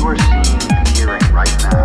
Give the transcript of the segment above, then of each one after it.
Take your keys.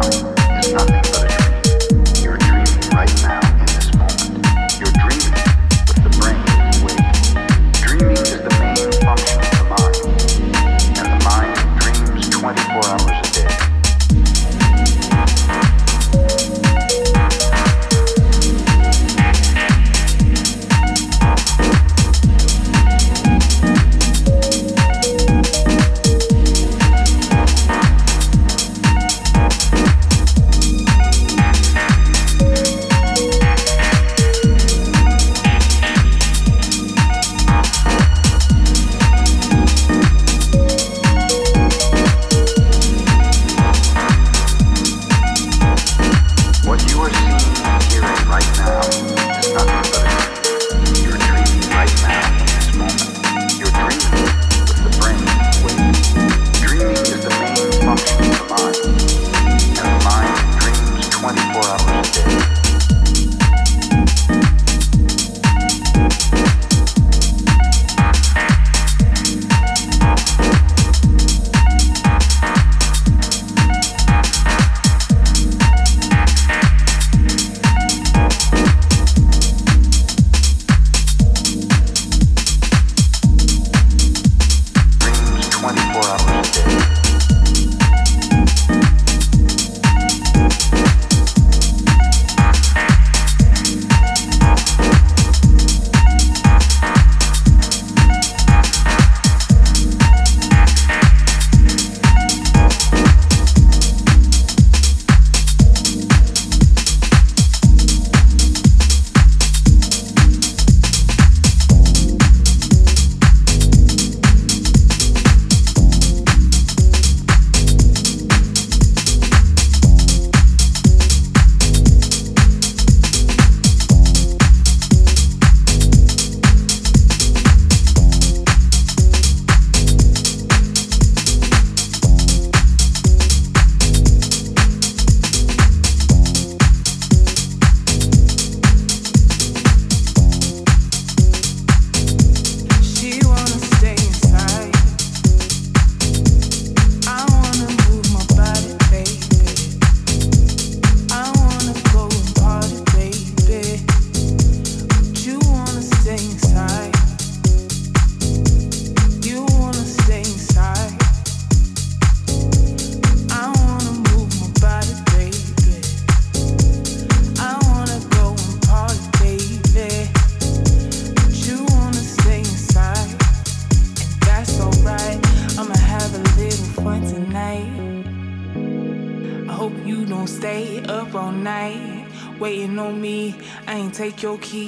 क्योंकि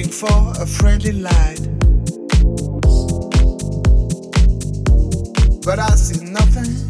looking for a friendly light. But I see nothing.